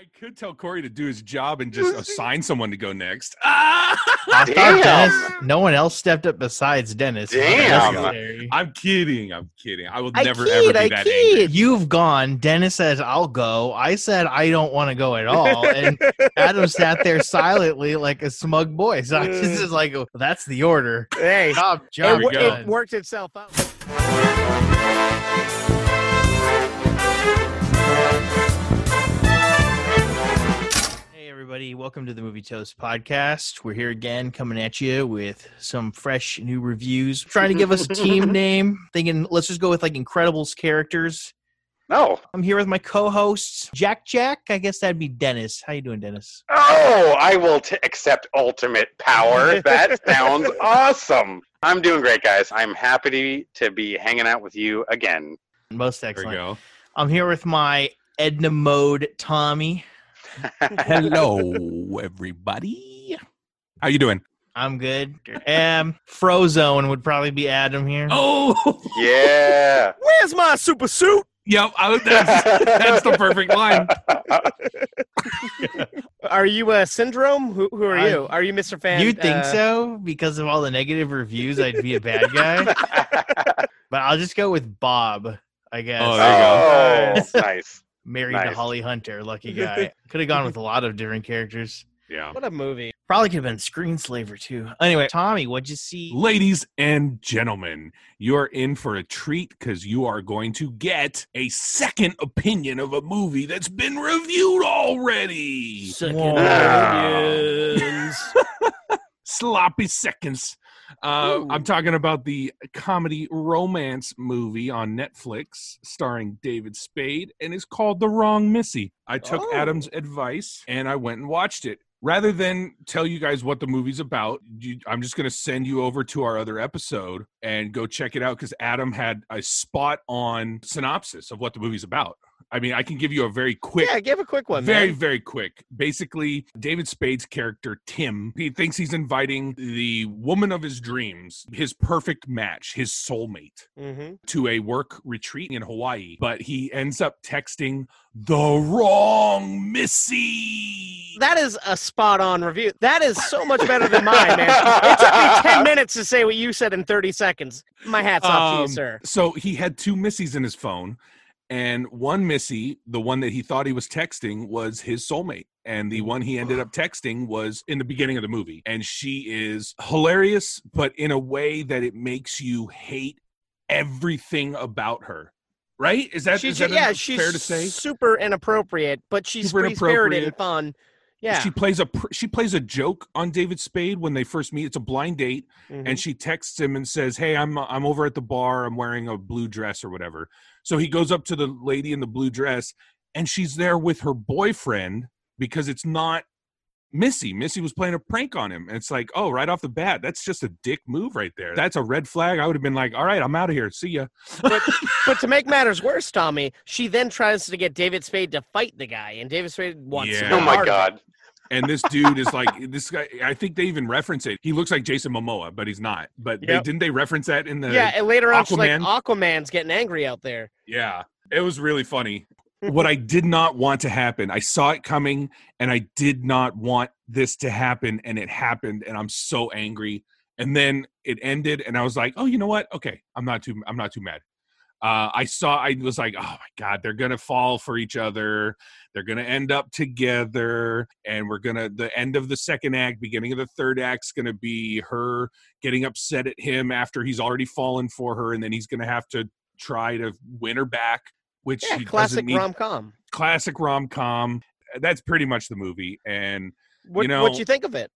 I could tell Corey to do his job and just assign someone to go next. Ah! I thought Damn. Dennis, no one else stepped up besides Dennis. Damn. Unnecessary. I'm kidding. I'm kidding. I will I never kid, ever be I that kid. angry. You've gone. Dennis says, I'll go. I said, I don't want to go at all. And Adam sat there silently like a smug boy. So I just is like, "Oh, that's the order. Hey, Job, it, job we wo- go. done. it worked itself out. Everybody. Welcome to the Movie Toast podcast. We're here again coming at you with some fresh new reviews. Trying to give us a team name. Thinking, let's just go with like Incredibles characters. No. I'm here with my co-hosts, Jack Jack. I guess that'd be Dennis. How you doing, Dennis? Oh, I will t- accept ultimate power. That sounds awesome. I'm doing great, guys. I'm happy to, to be hanging out with you again. Most There we excellent. go. I'm here with my Edna Mode Tommy. Hello, everybody. How you doing? I'm good. Um, Frozone would probably be Adam here. Oh, yeah. Where's my super suit? yep. I, was- that's, that's the perfect line. Are you a syndrome? Who, who are I- you? Are you Mr. Fan? you think uh, so? Because of all the negative reviews, I'd be a bad guy. but I'll just go with Bob. I guess. Oh, there you oh, nice. Married to. Holly Hunter. Lucky guy. Could have gone with a lot of different characters. Yeah. What a movie. Probably could have been Screenslaver too. Anyway, Tommy, what'd you see? Ladies and gentlemen, you're in for a treat because you are going to get a second opinion of a movie that's been reviewed already. Second Wow. opinions. Sloppy seconds. Uh, I'm talking about the comedy romance movie on Netflix starring David Spade and is called The Wrong Missy. I took Oh. Adam's advice and I went and watched it. Rather than tell you guys what the movie's about, you, I'm just going to send you over to our other episode and go check it out because Adam had a spot on synopsis of what the movie's about. I mean, I can give you a very quick Yeah, give a quick one. very, man. very quick. Basically, David Spade's character, Tim, he thinks he's inviting the woman of his dreams, his perfect match, his soulmate, mm-hmm. to a work retreat in Hawaii. But he ends up texting the wrong Missy. That is a spot on review. That is so much better than mine, man. It took me 10 minutes to say what you said in 30 seconds. My hat's off to you, Um, sir. So he had two Missies in his phone, and one Missy, the one that he thought he was texting, was his soulmate. And the one he ended up texting was in the beginning of the movie. And she is hilarious, but in a way that it makes you hate everything about her. Right? Is that, She's, is that yeah, fair to say? super inappropriate, but she's Super spirited and fun. Yeah. She plays a she plays a joke on David Spade when they first meet. It's a blind date, Mhm. and she texts him and says, "Hey, I'm I'm over at the bar. I'm wearing a blue dress or whatever." So he goes up to the lady in the blue dress, and she's there with her boyfriend because it's not Missy. Missy was playing a prank on him. And it's like, oh, right off the bat, that's just a dick move right there. That's a red flag. I would have been like, all right, I'm out of here. See ya. but, but to make matters worse, Tommy, she then tries to get David Spade to fight the guy, and David Spade wants to Yeah. be oh my part of god. And this dude is like this guy. I think they even reference it. He looks like Jason Momoa, but he's not. But they, didn't they reference that in the Yeah, and later on, she's like, Aquaman? Aquaman's getting angry out there. Yeah, it was really funny. what I did not want to happen, I saw it coming and I did not want this to happen and it happened and I'm so angry. And then it ended and I was like, "Oh, you know what? Okay, I'm not too I'm not too mad." Uh, I saw I was like, "Oh my god, they're going to fall for each other. They're going to end up together and we're going to the end of the second act, beginning of the third act's going to be her getting upset at him after he's already fallen for her and then he's going to have to try to win her back which Yeah, classic rom com. classic rom com. That's pretty much the movie, and What know- what you think of it?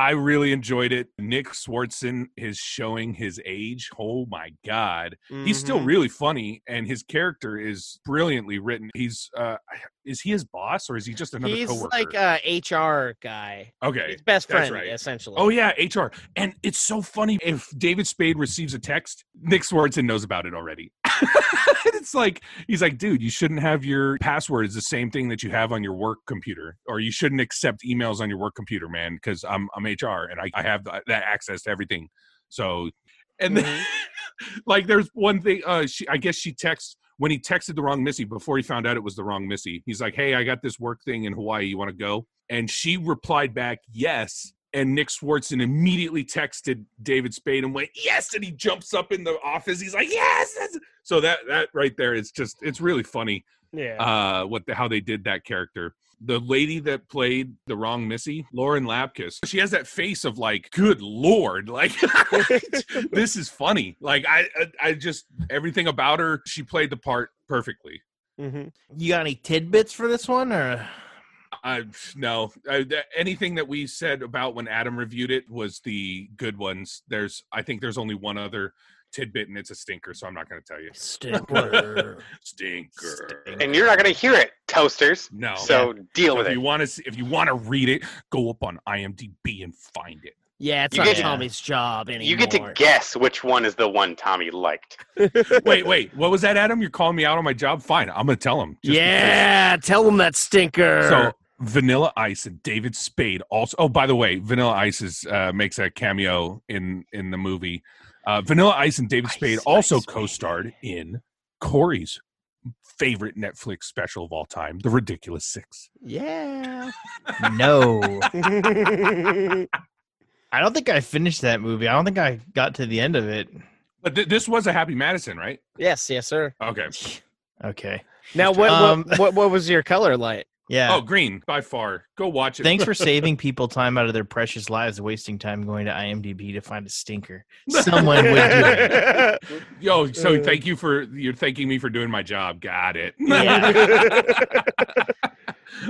I really enjoyed it. Nick Swardson is showing his age. Oh my god, he's still Mhm. really funny, and his character is brilliantly written. He's uh, is he his boss or is he just another He's coworker? like a HR guy. okay, His best friend, right. essentially. Oh yeah, HR. And it's so funny if David Spade receives a text, Nick Swardson knows about it already. it's like he's like, dude, you shouldn't have your password is the same thing that you have on your work computer, or you shouldn't accept emails on your work computer, man, because I'm I'm HR and I, I have th- that access to everything. So, and Mm-hmm. like there's one thing, uh, she I guess she texts when he texted the wrong Missy before he found out it was the wrong Missy. He's like, "Hey, I got this work thing in Hawaii. You want to go?" And she replied back, "Yes." And Nick Swardson immediately texted David Spade and went, "Yes!" And he jumps up in the office. He's like, "Yes!" So that that right there is just it's really funny Yeah. uh what the, how they did that character the lady that played the wrong missy lauren lapkus she has that face of like good lord like this is funny. Like I, I i just everything about her she played the part perfectly. Hmm You got any tidbits for this one, or? I no. Anything that we said about when adam reviewed it was the good ones. There's i think there's only one other tidbit and it's a stinker so i'm not going to tell you Stinker. stinker And you're not going to hear it, toasters. no So deal So with if it. you want to if you want to read it go up on imdb and find it Yeah, it's You not get- Tommy's job anymore. You get to guess which one is the one Tommy liked. wait wait what was that adam you're calling me out on my job fine i'm gonna tell him just yeah, tell them that stinker. so vanilla ice and david spade also oh by the way vanilla ice is uh makes a cameo in in the movie uh vanilla ice and david Ice, spade also Ice, co-starred in corey's favorite netflix special of all time the ridiculous six yeah. no, I don't think I finished that movie. I don't think I got to the end of it. but th- this was a happy madison right yes, yes, sir. okay Okay. Now, what, Um, what, what, what was your color light? Yeah. oh green by far go watch it Thanks for saving people time out of their precious lives, wasting time going to IMDb to find a stinker. Someone would do it. Yo, so Uh. thank you for you're thanking me for doing my job. Got it. Yeah.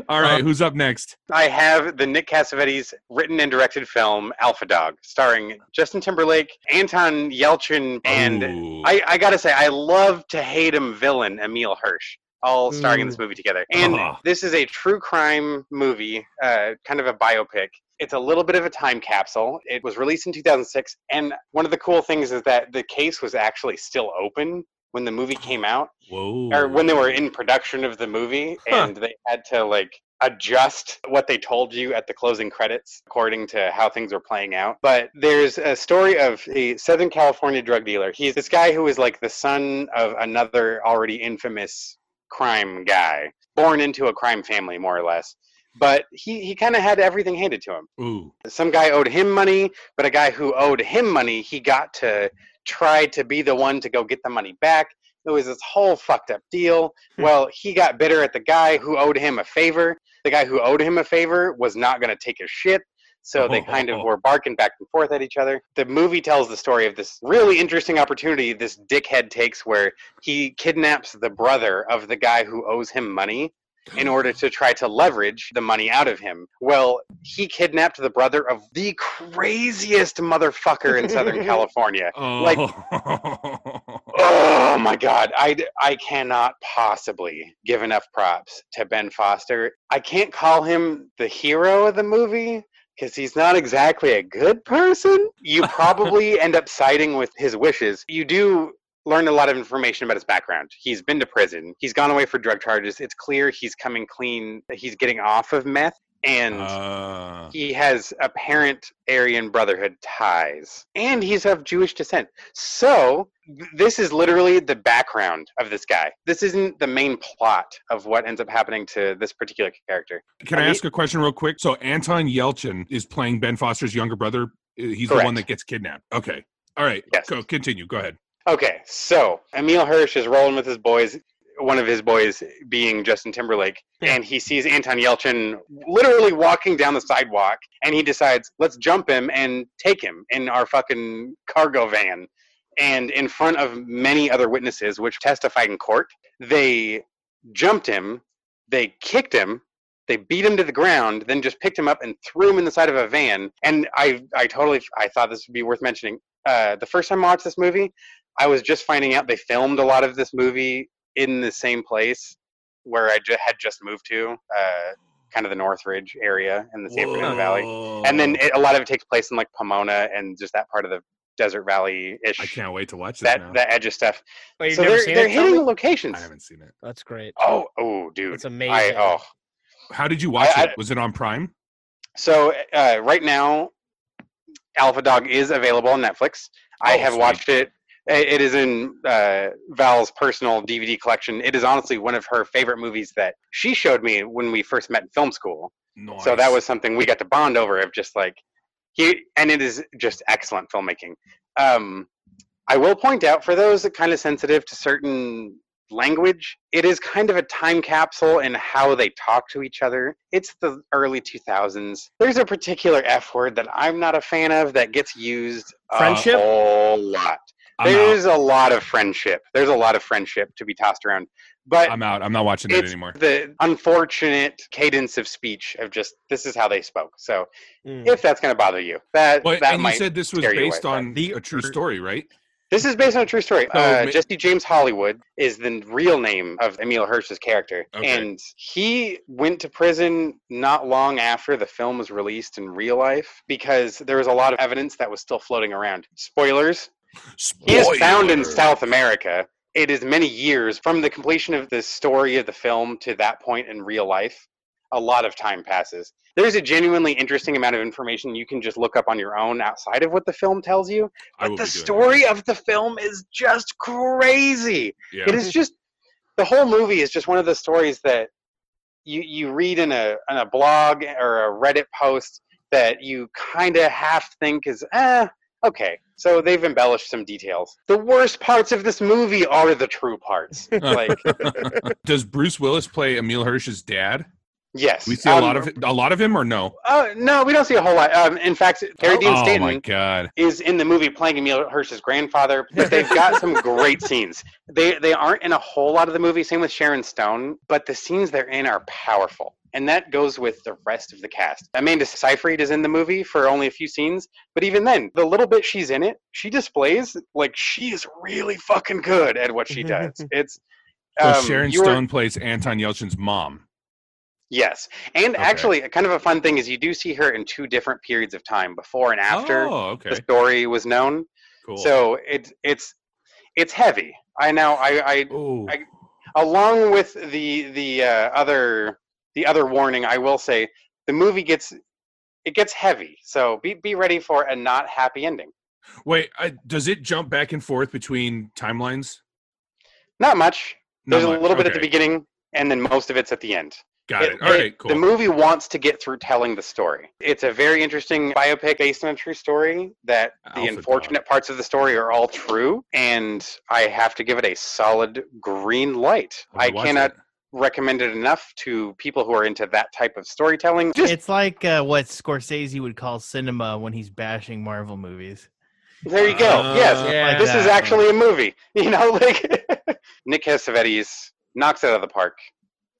All right, Um, who's up next? I have the Nick Cassavetes written and directed film Alpha Dog, starring Justin Timberlake, Anton Yelchin, and Ooh. I, I gotta say, I love to hate him villain Emile Hirsch, all starring in this movie together. And Ah. this is a true crime movie, uh, kind of a biopic. It's a little bit of a time capsule. It was released in 2006, and one of the cool things is that the case was actually still open when the movie came out Whoa. or when they were in production of the movie Huh. and they had to like adjust what they told you at the closing credits according to how things were playing out but there's a story of a southern california drug dealer he's this guy who is like the son of another already infamous crime guy born into a crime family more or less but he, he kind of had everything handed to him Ooh. some guy owed him money, but a guy who owed him money, he got to try to be the one to go get the money back. It was this whole fucked up deal. Hmm. Well, he got bitter at the guy who owed him a favor. The guy who owed him a favor was not going to take his shit. So they oh, kind of oh. were barking back and forth at each other. The movie tells the story of this really interesting opportunity this dickhead takes where he kidnaps the brother of the guy who owes him money in order to try to leverage the money out of him. Well, he kidnapped the brother of the craziest motherfucker in Southern California. Oh. Like- Oh my god, I I cannot possibly give enough props to Ben Foster. I can't call him the hero of the movie because he's not exactly a good person. You probably end up siding with his wishes. You do learn a lot of information about his background. He's been to prison. He's gone away for drug charges. It's clear he's coming clean. He's getting off of meth and Uh, he has apparent Aryan Brotherhood ties, and he's of Jewish descent. So th- this is literally the background of this guy. This isn't the main plot of what ends up happening to this particular character. can I I ask a question real quick? So Anton Yelchin is playing Ben Foster's younger brother. He's the one that gets kidnapped. Okay. All right. Yes. Go continue. Go ahead. Okay, so Emile Hirsch is rolling with his boys. One of his boys being Justin Timberlake, Yeah. and he sees Anton Yelchin literally walking down the sidewalk, and he decides, let's jump him and take him in our fucking cargo van. And in front of many other witnesses, which testified in court, they jumped him, they kicked him, they beat him to the ground, then just picked him up and threw him in the side of a van. And I, I totally, I thought this would be worth mentioning. Uh, the first time I watched this movie, I was just finding out they filmed a lot of this movie in the same place where I ju- had just moved to, uh, kind of the Northridge area in the San Fernando Valley. And then it, a lot of it takes place in like Pomona and just that part of the Desert Valley I can't wait to watch this that now. that edge of stuff. Wait, so they're they're hitting the locations. I haven't seen it. That's great. Oh, oh, dude, It's I amazing. oh. How did you watch I- it? Was it on Prime? So uh, right now, Alpha Dog is available on Netflix. I Oh, have sweet. watched it. It is in uh, Val's personal DVD collection. It is honestly one of her favorite movies that she showed me when we first met in film school. So that was something we got to bond over of just like he and it is just excellent filmmaking. Um, I will point out for those that kind of sensitive to certain language, it is kind of a time capsule in how they talk to each other. It's the early 2000s. There's a particular F word that I'm not a fan of that gets used Friendship? a whole lot. I'm out. There's a lot of friendship. There's a lot of friendship to be tossed around. But I'm out. I'm not watching it anymore. the unfortunate cadence of speech of just this is how they spoke. So Mm. if that's going to bother you, that But that and you said this was scare you away, based on The- a true story, right? this is based on a true story. So uh, ma- Jesse James Hollywood is the real name of Emile Hirsch's character, Okay. and he went to prison not long after the film was released in real life because there was a lot of evidence that was still floating around. Spoilers: He is found in South America. It is many years from the completion of the story of the film to that point in real life. A lot of time passes. There's a genuinely interesting amount of information you can just look up on your own outside of what the film tells you. But the story of the film is just crazy. Yeah. It is just the whole movie is just one of the stories that you you read in a in a blog or a Reddit post that you kind of half think is eh okay. So they've embellished some details. The worst parts of this movie are the true parts. like Does Bruce Willis play Emile Hirsch's dad? Yes, We see a Um, lot of a lot of him, or no? Uh, no, we don't see a whole lot. Um, in fact, Harry Dean oh Stanton is in the movie playing Emile Hirsch's grandfather, but they've got some great scenes. They they aren't in a whole lot of the movie. Same with Sharon Stone, but the scenes they're in are powerful, and that goes with the rest of the cast. Amanda Seyfried is in the movie for only a few scenes, but even then, the little bit she's in it, she displays like she is really fucking good at what she does. It's um, Sharon Stone plays Anton Yelchin's mom. Yes, and Okay. actually, kind of a fun thing is you do see her in two different periods of time, before and after Oh, okay, the story was known. cool. So it's it's it's heavy. I know. I, I I- along with the the uh, other the other warning, I will say the movie gets it gets heavy. So be be ready for a not happy ending. wait, I, does it jump back and forth between timelines? Not much. Not There's much, a little bit at the beginning, and then most of it's at the end. Got it. It- All it- right, cool. The movie wants to get through telling the story. It's a very interesting biopic based on a true story that the Alpha unfortunate parts of the story are all true. And I have to give it a solid green light. I'll I cannot it. recommend it enough to people who are into that type of storytelling. Just It's like uh, what Scorsese would call cinema when he's bashing Marvel movies. there you go. Uh, yes. Yeah. This is actually a movie. You know, like Nick Cassavetes knocks it out of the park.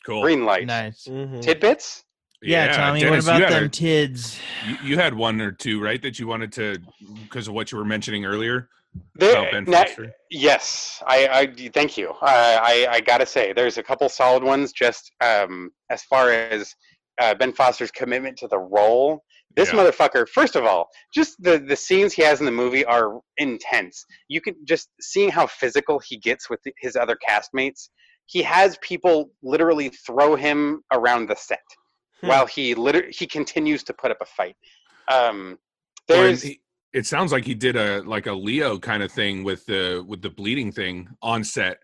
Cool. Green light. nice. Mhm. Tidbits? Yeah, Tommy. Dennis, what you about had them a- tids? you, you had one or two, right? That you wanted to because of what you were mentioning earlier There, about Ben now- Foster. Yes, I, I thank you. Uh, I, I gotta say, there's a couple solid ones. Just um, as far as uh, Ben Foster's commitment to the role, this Yeah. motherfucker. First of all, just the the scenes he has in the movie are intense. You can just seeing how physical he gets with the, his other castmates. He has people literally throw him around the set Hmm. while he liter- he continues to put up a fight. Um, there's he- it sounds like he did a like a Leo kind of thing with the with the bleeding thing on set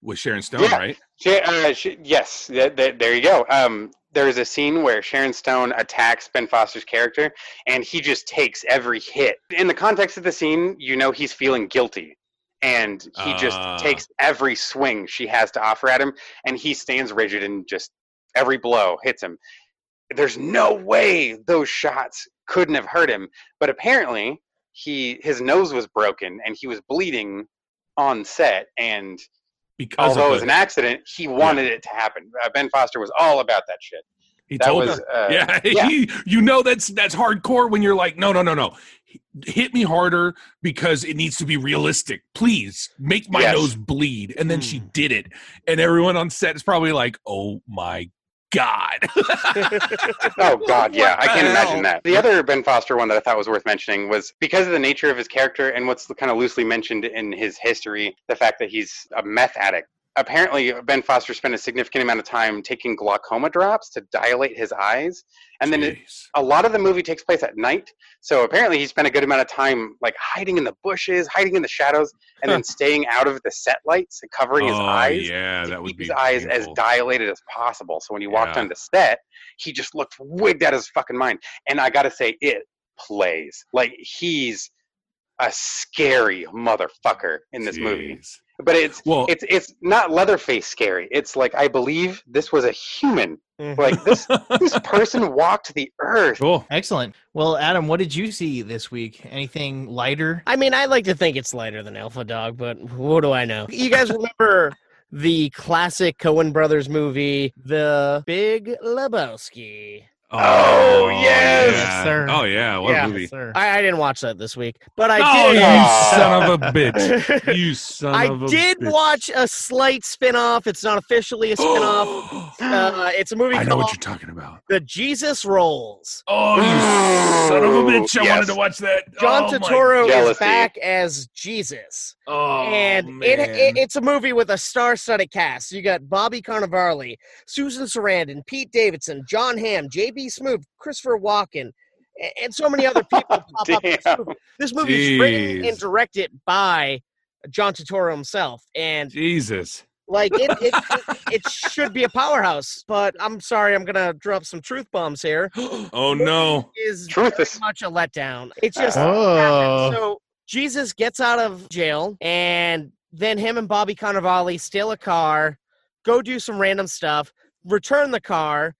with Sharon Stone, Yeah. right? She, uh, she, yes, th- th- there you go. Um, there is a scene where Sharon Stone attacks Ben Foster's character, and he just takes every hit. In the context of the scene, you know he's feeling guilty, and he just Ah. takes every swing she has to offer at him, and he stands rigid and just every blow hits him. There's no way those shots couldn't have hurt him, but apparently he his nose was broken and he was bleeding on set, and Because although it was an accident, he wanted it to happen. Uh, ben Foster was all about that shit. he That told was, her. uh, yeah, yeah. He, you know that's that's hardcore when you're like, no, no, no, no, hit me harder because it needs to be realistic. Please make my Yes. nose bleed. And then she Hmm. did it, and everyone on set is probably like, oh my god. Oh God, yeah, I can't imagine that. The other Ben Foster one that I thought was worth mentioning was because of the nature of his character and what's kind of loosely mentioned in his history, the fact that he's a meth addict. Apparently Ben Foster spent a significant amount of time taking glaucoma drops to dilate his eyes, and then it, a lot of the movie takes place at night. So apparently he spent a good amount of time like hiding in the bushes, hiding in the shadows, and then staying out of the set lights and covering his oh, eyes. yeah, that would be his eyes as dilated as possible. So when he walked Yeah. on the set, he just looked wigged out of his fucking mind. And I gotta say, it plays like he's a scary motherfucker in this movie. Jeez. But it's Well, it's it's not Leatherface scary. It's like I believe this was a human. Mhm. Like this this person walked the earth. cool. Excellent. Well, Adam, what did you see this week? Anything lighter? I mean, I like to think it's lighter than Alpha Dog, but what do I know? You guys remember the classic Coen Brothers movie, The Big Lebowski? Oh, yes! Yes, sir. Oh yeah, what Yeah. a movie. sir. I, I didn't watch that this week, but I oh, did. you son of a bitch! You son I of a did bitch. watch a slight spin-off. It's not officially a spin-off. uh, it's a movie I know what you're talking about. The Jesus Rolls. Oh, you son of a bitch! I Yes. wanted to watch that. John oh, my- Turturro is back as Jesus. Oh, and it, it, it's a movie with a star-studded cast. You got Bobby Cannavale, Susan Sarandon, Pete Davidson, Jon Hamm, J.B. Smoove, Christopher Walken, and so many other people pop up. This movie, this movie is written and directed by John Turturro himself, and Jesus. like it, it, it, it should be a powerhouse. But I'm sorry, I'm gonna drop some truth bombs here. Oh no. Is Truth is much a letdown. It's just Oh. happened. So Jesus gets out of jail, and then him and Bobby Cannavale steal a car, go do some random stuff, return the car,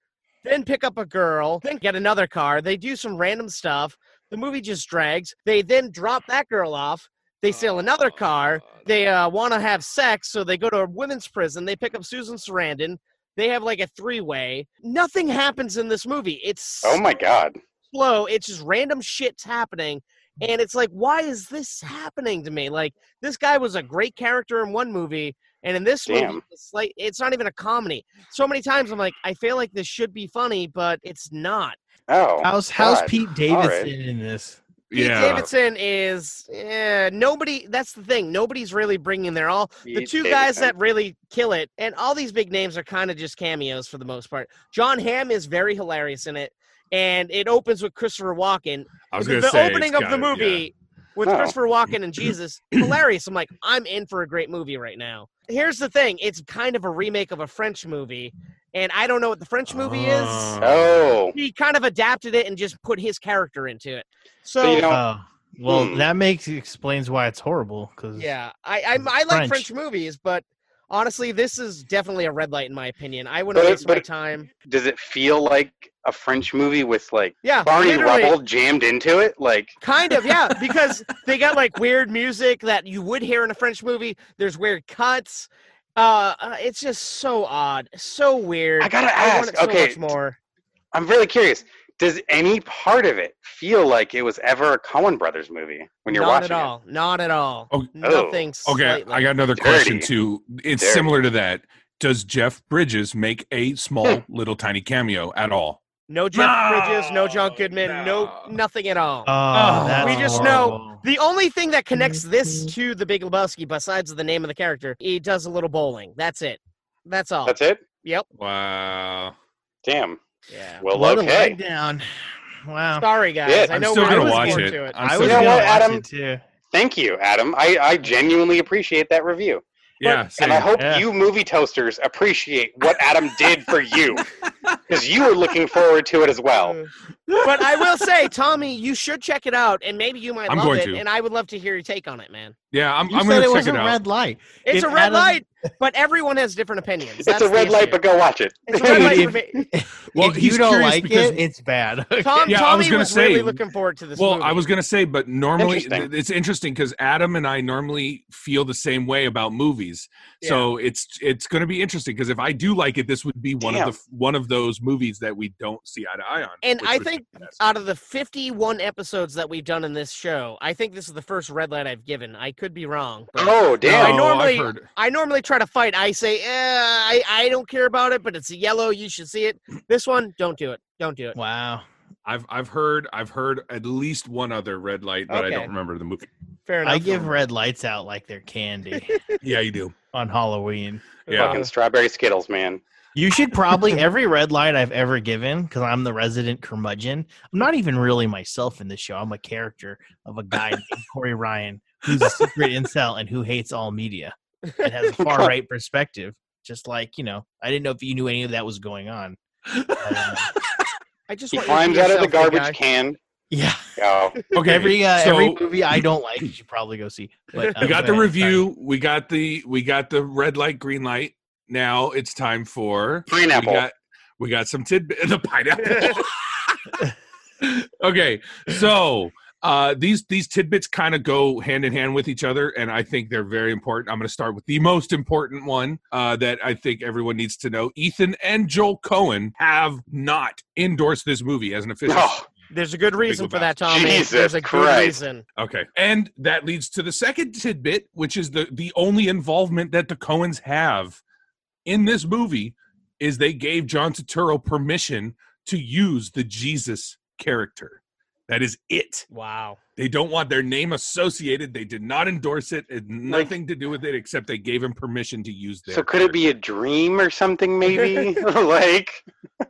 then pick up a girl, then get another car. They do some random stuff. The movie just drags. They then drop that girl off. They steal another car. They uh, want to have sex, so they go to a women's prison. They pick up Susan Sarandon. They have like a three-way. Nothing happens in this movie. It's Oh my god. slow. It's just random shit's happening. And it's like, why is this happening to me? Like, this guy was a great character in one movie, and in this movie, it's like it's not even a comedy. So many times I'm like, I feel like this should be funny, but it's not. Oh. How's how's God. Pete Davidson right. in this? Pete Yeah. Davidson is eh, nobody. That's the thing. Nobody's really bringing their all. The Pete two guys that really kill it, and all these big names are kind of just cameos for the most part. Jon Hamm is very hilarious in it, and it opens with Christopher Walken. I was the gonna say opening it's of the gotta- movie with Oh. Christopher Walken and Jesus, hilarious. I'm like, I'm in for a great movie right now. Here's the thing: it's kind of a remake of a French movie, and I don't know what the French movie is. Oh. Oh. He kind of adapted it and just put his character into it. So, So you don't- Oh, well, Hmm. that makes explains why it's horrible. Because yeah, I I, I like French. French movies, but honestly, this is definitely a red light in my opinion. I wouldn't But waste my time. Does it feel like a French movie with like Yeah, Barney literally. Rubble jammed into it? Like Kind of, yeah, because they got like weird music that you would hear in a French movie. There's weird cuts. Uh, uh, it's just so odd, so weird. I gotta I ask, so okay, much more. I'm really curious. Does any part of it feel like it was ever a Coen Brothers movie when you're Not watching Not at all. Not at all. Oh. Nothing. Oh. Okay. I got another question Dirty. too. It's Dirty. similar to that. Does Jeff Bridges make a small hmm. little tiny cameo at all? no Jeff No, Bridges, no John Goodman, no, no. nothing at all. oh, Oh, that's we just know. The only thing that connects this to the Big Lebowski, besides the name of the character, he does a little bowling. That's it. That's all. That's it? Yep. Wow. Damn. Yeah. Well, what okay. a letdown. Wow. Sorry, guys. Yeah, I I'm know still we're gonna looking watch forward it. to it. I'm I was You know gonna what, watch Adam? it too. Thank you, Adam. I, I genuinely appreciate that review. Yeah. And. I hope Yeah. you movie toasters appreciate what Adam did for you. Because you were looking forward to it as well. but I will say, Tommy, you should check it out, and maybe you might I'm love going it. to. And I would love to hear your take on it, man. Yeah, I'm, You I'm said gonna it check was it a out. red light. It's If a red Adam- light, but everyone has different opinions. It's a red light, but go watch it. It's a red light If- Well, if he's you don't like because- it, it's bad. Tom, Yeah, I was gonna was really say- looking forward to this Well, movie. I was gonna say, but normally Interesting. it's interesting because Adam and I normally feel the same way about movies. So it's it's gonna be interesting because if I do like it, this would be one Damn. of the one of those movies that we don't see eye to eye on. And I think out of the 51 episodes that we've done in this show, I think this is the first red light I've given. I could be wrong. but Oh, damn. I No, I've normally- heard- I normally try to fight. I say, eh, I, I don't care about it, but it's a yellow. You should see it. This one, don't do it. Don't do it. wow. I've I've heard I've heard at least one other red light, but I don't remember the movie. Fair enough. I give red lights out like they're candy Yeah, you do. on Halloween. Yeah. Fucking strawberry Skittles, man. You should probably every red light I've ever given because I'm the resident curmudgeon. I'm not even really myself in this show. I'm a character of a guy named Corey Ryan who's a secret incel and who hates all media and has a far right perspective. Just like you know, I didn't know if you knew any of that was going on. Uh, I just He want you to climbs out of the garbage guy. can. yeah, Oh, Okay. every uh, so every movie I don't like, you should probably go see. But we uh, got go the ahead. review. We got the we got the red light, green light. Now it's time for Pineapple. We got, we got some tidbit. The pineapple. okay, so uh, these these tidbits kind of go hand in hand with each other, and I think they're very important. I'm going to start with the most important one uh, that I think everyone needs to know. Ethan and Joel Coen have not endorsed this movie as an official. Oh, There's a good reason for that, Tommy. Jesus There's a good reason. Okay. And that leads to the second tidbit, which is the the only involvement that the Coens have in this movie is they gave John Turturro permission to use the Jesus character. That is it. Wow. They don't want their name associated. They did not endorse it. It had nothing to do with it except they gave him permission to use their so could it be a dream or something? Maybe like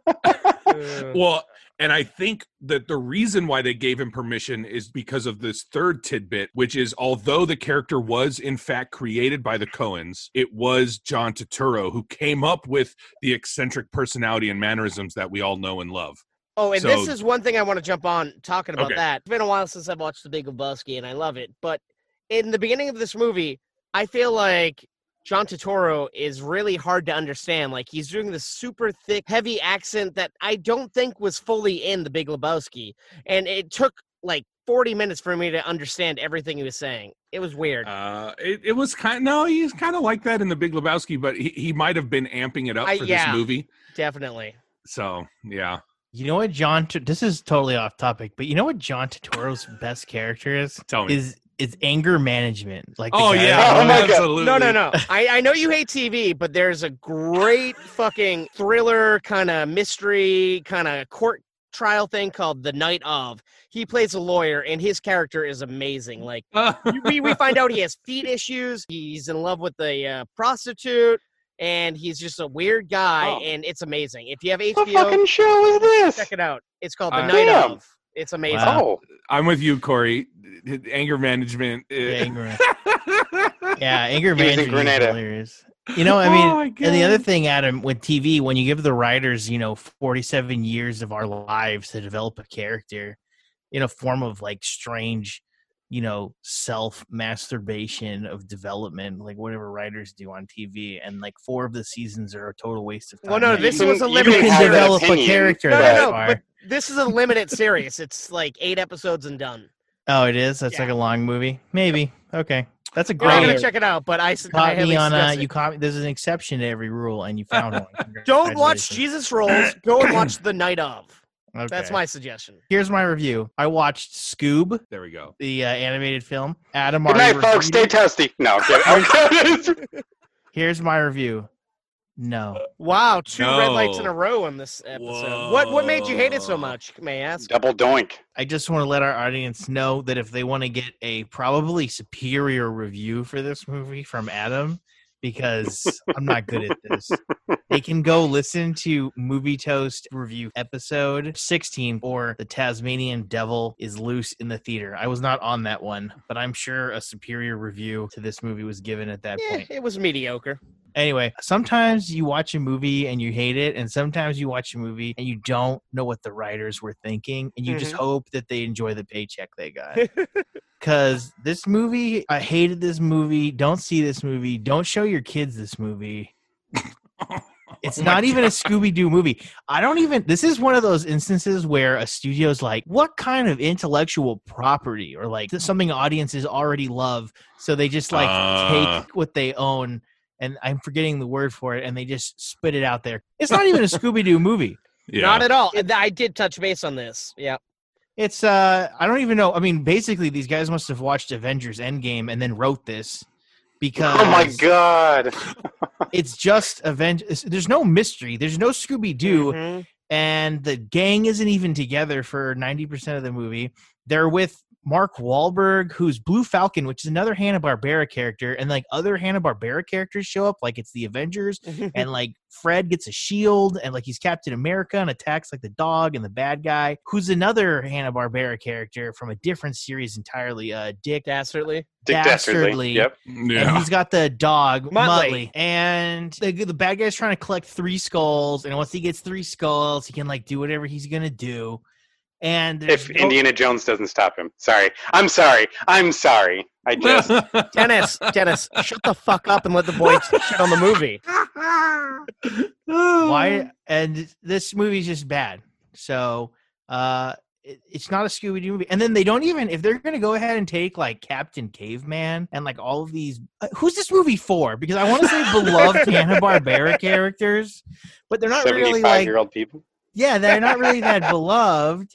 Well, and I think that the reason why they gave him permission is because of this third tidbit, which is although the character was in fact created by the Coens, it was John Turturro who came up with the eccentric personality and mannerisms that we all know and love. Oh, and So- this is one thing I want to jump on talking about Okay. that. It's been a while since I've watched The Big Lebowski, and I love it. But in the beginning of this movie, I feel like John Turturro is really hard to understand. Like he's doing this super thick, heavy accent that I don't think was fully in The Big Lebowski, and it took like 40 minutes for me to understand everything he was saying. It was weird. Uh, it, it was kind no, he's kind of like that in the Big Lebowski, but he, he might have been amping it up I- for yeah. this movie. Definitely. So yeah. You know what John? This is totally off topic, but you know what John Turturro's best character is? Tell me. Is is anger management? Like oh yeah, that- Oh my God. No, no, no. I, I know you hate TV, but there's a great fucking thriller kind of mystery kind of court trial thing called The Night of. He plays a lawyer, and his character is amazing. Like we, we find out he has feet issues. He's in love with a uh, prostitute, and he's just a weird guy, Oh. and it's amazing. If you have HBO, what HBO, fucking show is this? check it out. It's called The Uh, Night Damn. of. It's amazing. Wow. Oh, I'm with you, Corey. Anger management. Yeah, eh. anger, yeah, anger He was in management is hilarious. You know, I mean, Oh and the other thing, Adam, with TV, when you give the writers, you know, 47 years of our lives to develop a character in a form of like strange, you know, self masturbation of development, like whatever writers do on TV, and like four of the seasons are a total waste of time. Well, no, this you, can- was a you you can limited can develop a character No, that no, no. far. But this is a limited series. It's like eight episodes and done. oh, it is. That's Yeah. like a long movie. Maybe. Okay, that's a You're not great. gonna check it out, but I caught me on suggest it. you caught me there's an exception to every rule and you found one Don't watch Jesus Rolls. Go and watch The Night of. Okay. That's my suggestion. here's my review i watched scoob There we go. the uh, animated film adam good already night, folks. Stay reviewed toasty. No, here's my review no Wow, two red lights in a row in this episode. What what made you hate it so much? May I ask? Double doink. i just want to let our audience know that if they want to get a probably superior review for this movie from adam because i'm not good at this they can go listen to movie toast review episode 16 or the tasmanian devil is loose in the theater. I was not on that one but i'm sure a superior review to this movie was given at that Eh, point. it was mediocre. anyway sometimes you watch a movie and you hate it and sometimes you watch a movie and you don't know what the writers were thinking and you just Mhm. hope that they enjoy the paycheck they got. Because this movie i hated this movie. Don't see this movie. Don't show your kids this movie it's Oh not even a Scooby Doo movie. I don't even. This is one of those instances where a studio's like, "What kind of intellectual property or like something audiences already love?" So they just like Ah. take what they own, and I'm forgetting the word for it, and they just spit it out there. It's not even a Scooby Doo movie. Yeah. Not at all. I did touch base on this. Yeah. It's uh, I don't even know. I mean, basically, these guys must have watched Avengers Endgame and then wrote this because Oh my god. it's just avenge There's no mystery. There's no Scooby Doo. Mhm. and the gang isn't even together for 90% of the movie. They're with Mark Wahlberg, who's Blue Falcon, which is another Hanna Barbera character, and like other Hanna Barbera characters show up, like it's the Avengers, and like Fred gets a shield, and like he's Captain America and attacks like the dog and the bad guy, who's another Hanna Barbera character from a different series entirely. Uh, Dick Dastardly. Dick Dastardly. Dastardly. Yep. and he's got the dog Muttley. Muttley. and the, the bad guy's trying to collect three skulls, and once he gets three skulls, he can like do whatever he's gonna do. And If no- Indiana Jones doesn't stop him. Sorry. I'm sorry. I'm sorry. I just. Dennis, Dennis, shut the fuck up and let the boy shit on the movie. why and this movie's just bad so uh it, it's not a scooby-doo movie and then they don't even if they're gonna go ahead and take like captain caveman and like all of these uh, who's this movie for because i want to say beloved hanna-barbera characters but they're not really 75 like year old people. yeah they're not really that beloved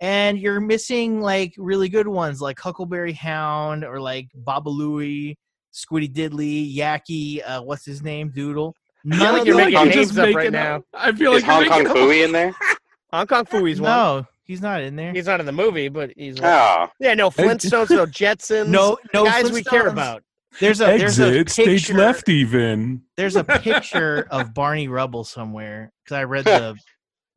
and you're missing like really good ones like huckleberry hound or like babalooey squiddy diddley yaki uh what's his name doodle i feel like you're making I'm names just up right making now. I feel like you're Hong Kong making up- Phooey in there? Hong Kong Phooey's one. No, he's not in there. He's not in the movie, but he's one. Oh. Yeah, no Flintstones, no Jetsons. no, no guys we care about. There's a there's a Exit stage left even. There's a picture of Barney Rubble somewhere because I read the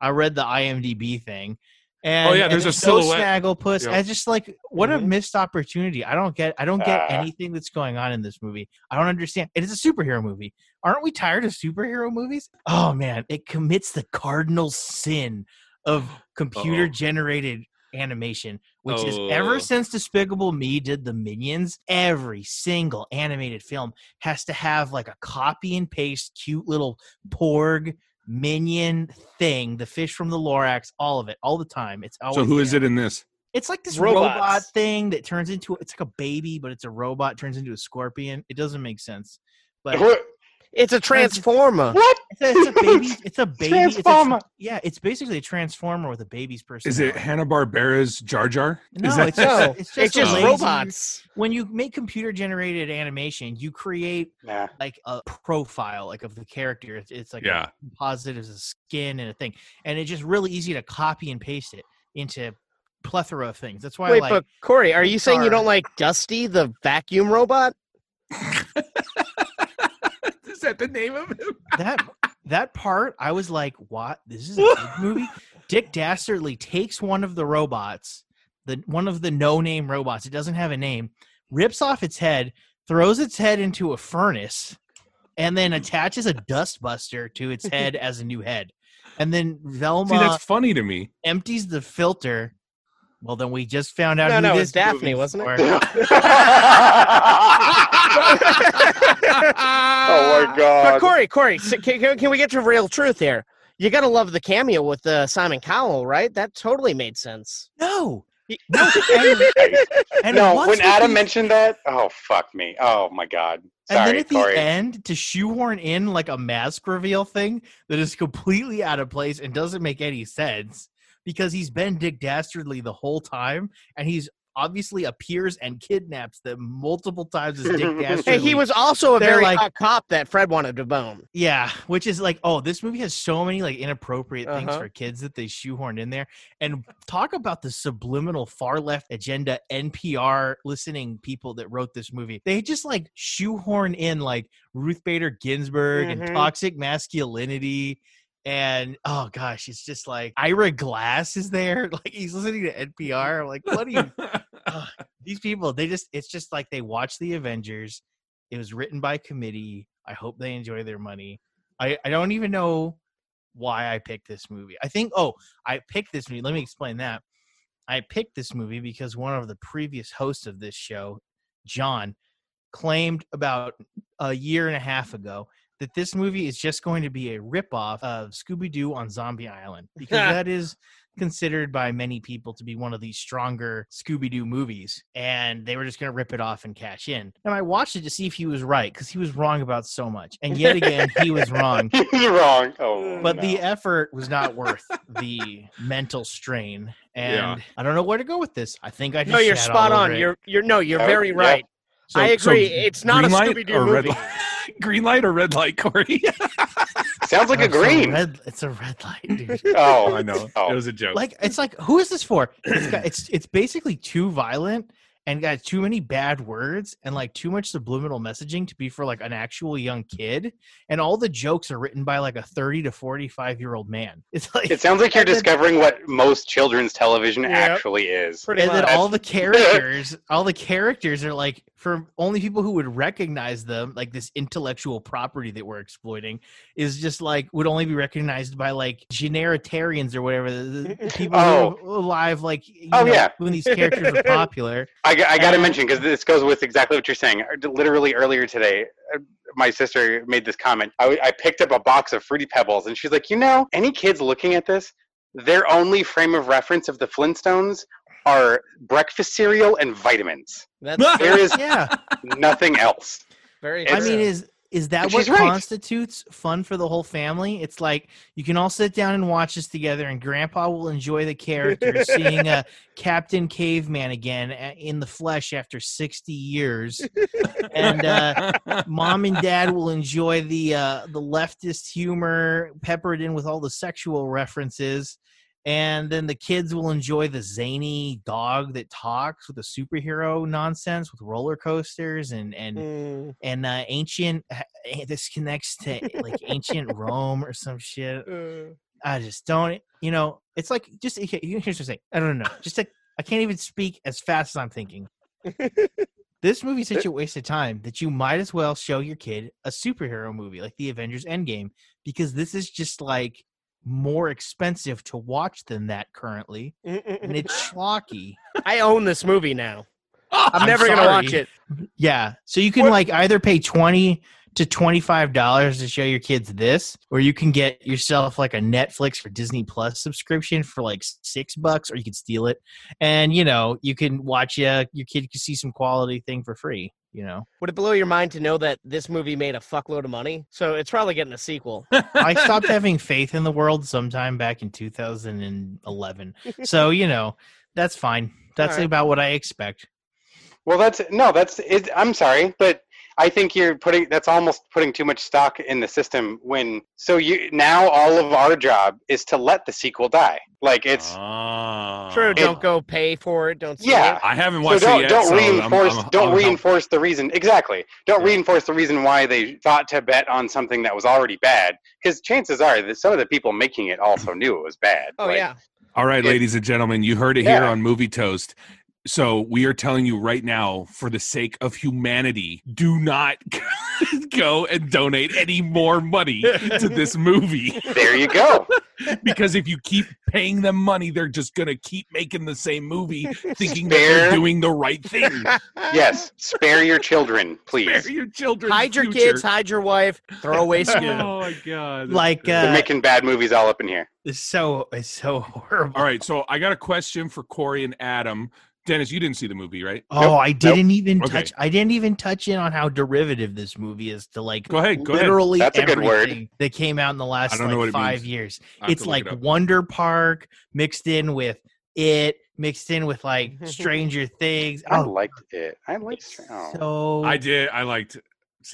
I read the IMDb thing. And, Oh, yeah, there's a no silhouette. Snagglepuss. Yeah. I just like what a Mhm. missed opportunity. I don't get I don't get Ah. anything that's going on in this movie. I don't understand. It is a superhero movie. Aren't we tired of superhero movies? Oh man, it commits the cardinal sin of computer generated animation, which is ever Oh. since Despicable Me did the Minions, every single animated film has to have like a copy and paste cute little porg minion thing, the fish from the Lorax, all of it, all the time. It's always So who is there. it in this? It's like this Robots. robot thing that turns into it's like a baby, but it's a robot turns into a scorpion. It doesn't make sense. But What? It's a transformer. What? it's a, it's a baby. It's a baby. It's a, Transformer. yeah, it's basically a transformer with a baby's person. Is it Hanna Barbera's Jar Jar? No, is that it's just, No, it's just, It's just lazy- robots. When you make computer generated animation, you create Nah. like a profile like of the character. It's, it's like Yeah. a composite as a skin and a thing, and it's just really easy to copy and paste it into plethora of things. That's why Wait, I like but Corey, are you saying you don't like Dusty, the vacuum robot? is that the name of him? that that part. I was like, "What? This is a movie." Dick Dastardly takes one of the robots, the one of the no-name robots. It doesn't have a name. Rips off its head, throws its head into a furnace, and then attaches a dustbuster to its head as a new head. And then Velma See, that's funny to me. empties the filter. Well, then we just found out. No, who no, it was Daphne, wasn't it? For. oh my But god. Corey, Corey, can, can- can we get to real truth here? You got to love the cameo with uh, Simon Cowell, right? That totally made sense. No, no, and, and no, when Adam these- mentioned that, oh fuck me. Oh my god. And then Sorry, at the Corey. end, to shoehorn in like a mask reveal thing that is completely out of place and doesn't make any sense because he's been Dick Dastardly the whole time and he's obviously appears and kidnaps them multiple times as Dick Dastardly. Hey, he was also a They're very like- hot cop that Fred wanted to bone. Yeah, which is like, oh, this movie has so many like inappropriate things Uh-huh. for kids that they shoehorned in there. And talk about the subliminal far left agenda NPR listening people that wrote this movie. They just like shoehorn in like Ruth Bader Ginsburg Mhm. and toxic masculinity. And oh gosh, it's just like Ira Glass is there. Like he's listening to NPR. I'm like, what are you Ugh, these people they just it's just like they watch the avengers it was written by committee i hope they enjoy their money i i don't even know why i picked this movie i think oh i picked this movie let me explain that i picked this movie because one of the previous hosts of this show john claimed about a year and a half ago that this movie is just going to be a ripoff of scooby-doo on zombie island because that is considered by many people to be one of the stronger Scooby Doo movies, and they were just going to rip it off and cash in. And I watched it to see if he was right because he was wrong about so much, and yet again he was wrong. You're wrong. Oh, oh But no. the effort was not worth the mental strain, and Yeah. I don't know where to go with this. I think I just No, you're spot on. it. You're you're no, you're Oh, very yep. Right. So- I so agree. It's not a green light Scooby-Doo movie. light? green light or red light, Corey? Sounds like a It's green. red, it's a red light, dude. Oh, I know. Oh. It was a joke. like it's like who is this for? It's got, it's it's basically too violent and got too many bad words and like too much subliminal messaging to be for like an actual young kid. And all the jokes are written by like a thirty to forty five year old man. It's like It sounds like you're and then- discovering what most children's television Yep. actually is. Pretty and then all the characters, all the characters are like for only people who would recognize them, like this intellectual property that we're exploiting, is just like would only be recognized by like generitarians or whatever the, the- the people Oh. who are alive, like you Oh, know, yeah. when these characters are popular. I, g- I got to mention because this goes with exactly what you're saying. Uh, Literally earlier today, uh, my sister made this comment. I, I picked up a box of Fruity Pebbles, and she's like, "You know, any kids looking at this, their only frame of reference of the Flintstones are breakfast cereal and vitamins. That's There is Yeah, nothing else." very. I mean, is is that And what right. constitutes fun for the whole family? It's like you can all sit down and watch this together, and Grandpa will enjoy the characters, seeing a Captain Caveman again in the flesh after sixty years, and uh, Mom and Dad will enjoy the uh, the leftist humor peppered in with all the sexual references. And then the kids will enjoy the zany dog that talks with the superhero nonsense with roller coasters and and Mm, and uh, ancient eh, this connects to like ancient rome or some shit. Uh, i just don't you know it's like just okay, here's what i'm saying i don't know just like i can't even speak as fast as i'm thinking. This movie's such a waste of time that you might as well show your kid a superhero movie like the avengers endgame because this is just like more expensive to watch than that currently and it's schlocky I own this movie now. I'm, I'm never gonna watch it. Yeah. So you can What- like either pay twenty to twenty five dollars to show your kids this, or you can get yourself like a Netflix or Disney Plus subscription for like six bucks, or you can steal it, and you know you can watch. Uh, your kid can see some quality thing for free. You know, Would it blow your mind to know that this movie made a fuckload of money? So it's probably getting a sequel. I stopped having faith in the world sometime back in two thousand and eleven. So you know that's fine. That's Alright. about what I expect. Well, that's no, that's it. I'm sorry, but I think you're putting that's almost putting too much stock in the system. When so you now all of our job is to let the sequel die. Like it's Ah. True. Don't go pay for it. Don't. Yeah. It. I haven't so watched don't it yet. don't so I'm- reinforce I'm- don't I'm help- reinforce the reason exactly. Don't Yeah. reinforce the reason why they thought to bet on something that was already bad. Because chances are that some of the people making it also knew it was bad. Oh Like, yeah. All right, It- ladies and gentlemen, you heard it here on Movie Toast. So we are telling you right now, for the sake of humanity, do not go and donate any more money to this movie. There you go. because if you keep paying them money, they're just gonna keep making the same movie, thinking that they're doing the right thing. yes, spare your children, please. Spare your children. Hide your kids. Hide your wife. Throw away school. Oh my god! Like They're uh, making bad movies all up in here. it's so it's so horrible. All right, so I got a question for Corey and Adam. Dennis, you didn't see the movie, right? Oh, Nope, I didn't even Okay. touch. I didn't even touch in on how derivative this movie is to like Go ahead. Go ahead. literally That's a good word. everything that came out in the last I don't know like it five means. years. It's like it. Wonder Park mixed in with it, mixed in with like Stranger Things. I Oh, liked it. I liked. it's Oh. so I did. I liked.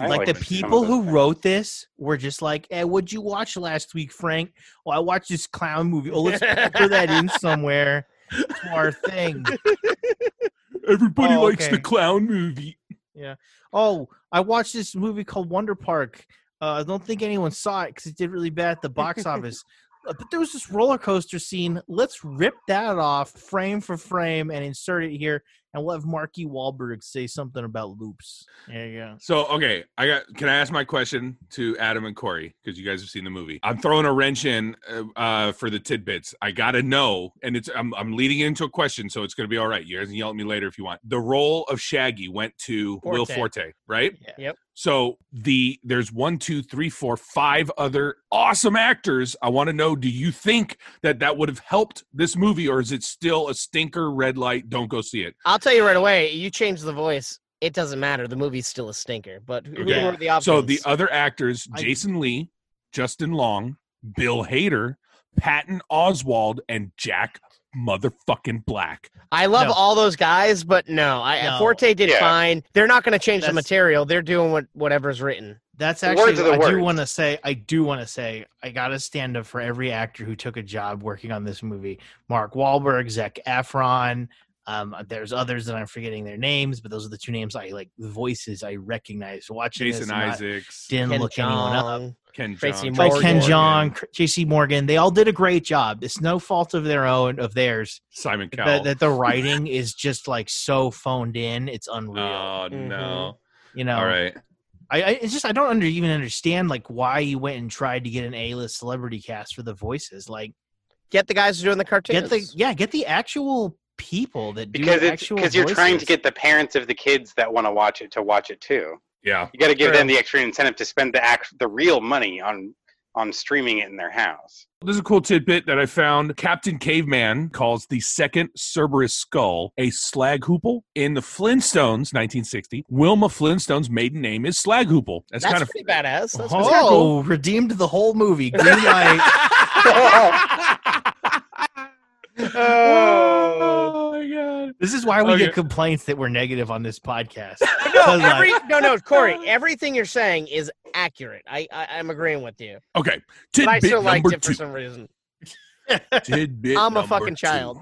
I like liked the people who things. wrote this were just like, "Hey, what'd you watch last week, Frank? Well, I watched this clown movie. Oh, let's put that in somewhere to our thing." Everybody Oh, likes the clown movie. Yeah. Oh, I watched this movie called Wonder Park. Uh, I don't think anyone saw it because it did really bad at the box office. Uh, But there was this roller coaster scene. Let's rip that off frame for frame and insert it here, and we'll have Marky Wahlberg say something about loops. There you go. So okay, I got. Can I ask my question to Adam and Corey because you guys have seen the movie? I'm throwing a wrench in uh, uh, for the tidbits. I gotta know, and it's I'm I'm leading into a question, so it's gonna be all right. You guys can yell at me later if you want. The role of Shaggy went to Will Forte. Forte, right? Yeah. Yep. So the there's one, two, three, four, five other awesome actors. I want to know: Do you think that that would have helped this movie, or is it still a stinker? Red light. Don't go see it. I'll tell you right away. You change the voice. It doesn't matter. The movie's still a stinker. But who Okay. were the options? So the other actors: I- Jason Lee, Justin Long, Bill Hader, Patton Oswalt and Jack motherfucking Black. I love No. all those guys, but no, I No. Forte did Yeah. fine. They're not going to change the material. They're doing what whatever's written. That's The actually words I do want to say I do want to say I got to stand up for every actor who took a job working on this movie. Mark Wahlberg, Zac Efron. Um, there's others that I'm forgetting their names, but those are the two names I like. The voices I recognize watching Jason this. and not- Isaacs, Didn't Ken look anyone up. Ken Tracy John, Like Ken Morgan. Jeong, J.C. Morgan, they all did a great job. It's no fault of their own of theirs. Simon That, Cowell. that the writing is just like so phoned in. It's unreal. oh Mhm. no! you know, All right. I, I it's just I don't under, even understand like why you went and tried to get an A-list celebrity cast for the voices. Like Get the guys who are doing the cartoons. get the yeah, get the actual people that do because it's because you're trying to get the parents of the kids that want to watch it to watch it too. Yeah. You got to give True. them the extra incentive to spend the act the real money on on streaming it in their house. This is a cool tidbit that I found. Captain Caveman calls the second Cerberus skull a slaghoople. In the Flintstones, 1960, Wilma Flintstone's maiden name is Slaghoople. That's, That's kind of badass. That's oh, cool. redeemed the whole movie. Green light. oh my god! this is why we Okay. get complaints that we're negative on this podcast. No, 'Cause, like, no, no, Corey. Everything you're saying is accurate. I, I I'm agreeing with you, Okay, but I tidbit still liked number it for two. some reason. Tidbit I'm a fucking two. child.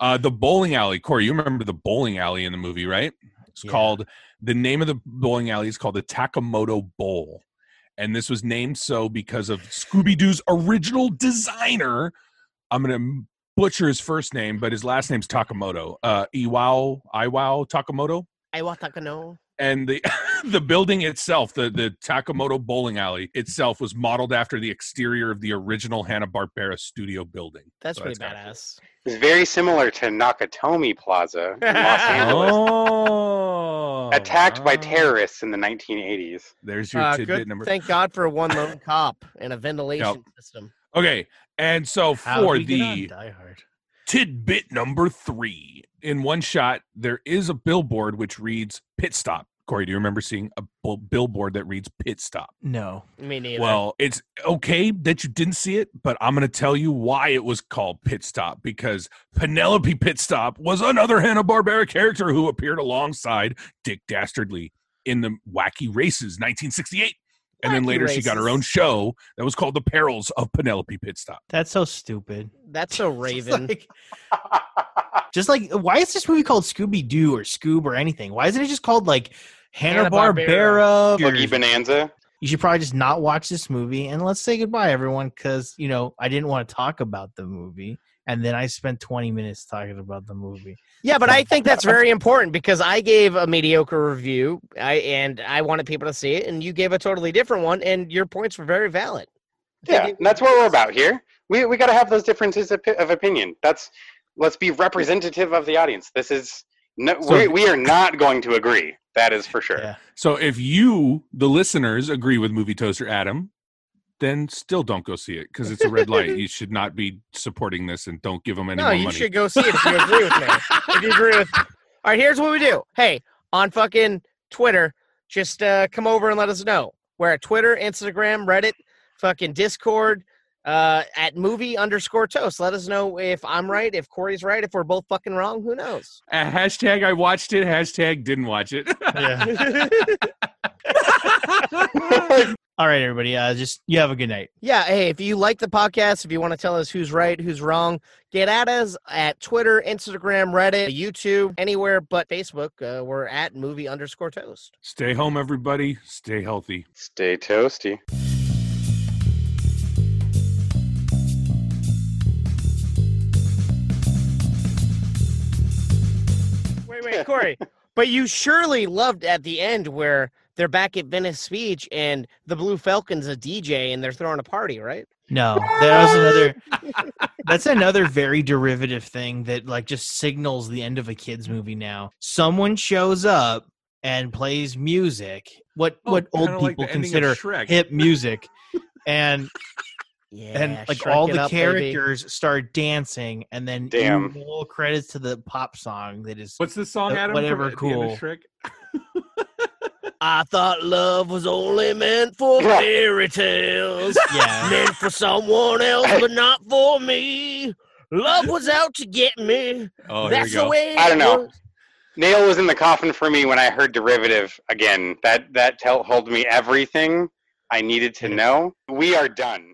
Uh, the bowling alley, Corey. You remember the bowling alley in the movie, right? It's Yeah. called the name of the bowling alley is called the Takamoto Bowl, and this was named so because of Scooby Doo's original designer. I'm gonna butcher his first name, but his last name's Takamoto. Uh, Iwao Iwao Takamoto. I want to know. and the the building itself, the the Takamoto bowling alley itself, was modeled after the exterior of the original Hanna Barbera studio building. That's So pretty that's kinda badass. It's very similar to Nakatomi Plaza in Los Angeles, Oh, attacked by terrorists in the 1980s. There's your Uh, tidbit good. number. Thank God for one lone cop and a ventilation system. Okay, and so how'd for we get on the Die Hard? tidbit number three, in one shot, there is a billboard which reads "pit stop." Corey, do you remember seeing a billboard that reads "pit stop"? No. Me neither. Well, it's okay that you didn't see it, but I'm going to tell you why it was called Pit Stop because Penelope Pit Stop was another Hanna Barbera character who appeared alongside Dick Dastardly in the Wacky Races 1968. And then Wacky later she got her own show that was called The Perils of Penelope Pitstop. That's so stupid. that's so Just Raven. like, just like, why is this movie called Scooby Doo or Scoob or anything? Why isn't it just called like Hanna Barbera? Boogie Bonanza. You should probably just not watch this movie and let's say goodbye, everyone, because you know I didn't want to talk about the movie, and then I spent 20 minutes talking about the movie. Yeah, but I think that's very important because I gave a mediocre review, I and I wanted people to see it, and you gave a totally different one, and your points were very valid. Yeah, and that's what we're about here. We we got to have those differences of, of opinion. That's let's be representative of the audience. This is no, So- we, we are not going to agree. That is for sure. Yeah. So if you, the listeners, agree with Movie Toaster Adam, then still don't go see it because it's a red light. You should not be supporting this and don't give them any money. no, you money. should go see it if you agree with me. If you agree with, all right, here's what we do. Hey, on fucking Twitter, just uh, come over and let us know. We're at Twitter, Instagram, Reddit, fucking Discord, uh, at movie underscore toast. Let us know if I'm right, if Corey's right, if we're both fucking wrong. Who knows? Uh, hashtag I watched it. Hashtag didn't watch it. Yeah. All right, everybody. Uh, just you have a good night. Yeah, hey, if you like the podcast, if you want to tell us who's right, who's wrong, get at us at Twitter, Instagram, Reddit, YouTube, anywhere but Facebook. Uh, we're at movie underscore toast. Stay home, everybody. Stay healthy. Stay toasty. Wait, wait, Corey. but you surely loved at the end where they're back at Venice Beach and the Blue Falcon's a DJ and they're throwing a party, right? No, that was another. That's another very derivative thing that like just signals the end of a kids movie. Now, someone shows up and plays music. What what old Oh, like people the ending of consider hip music, and Yeah. and like all the up, baby. characters start dancing, and then Damn. you roll credits to the pop song that is. What's the song, Uh, Adam? whatever, at the end of cool. Shrek? I thought love was only meant for fairy tales, Yeah. meant for someone else, but not for me. Love was out to get me. Oh, here we That's the way. I don't know. Nail was in the coffin for me when I heard derivative again. That that tell, told me everything I needed to know. We are done.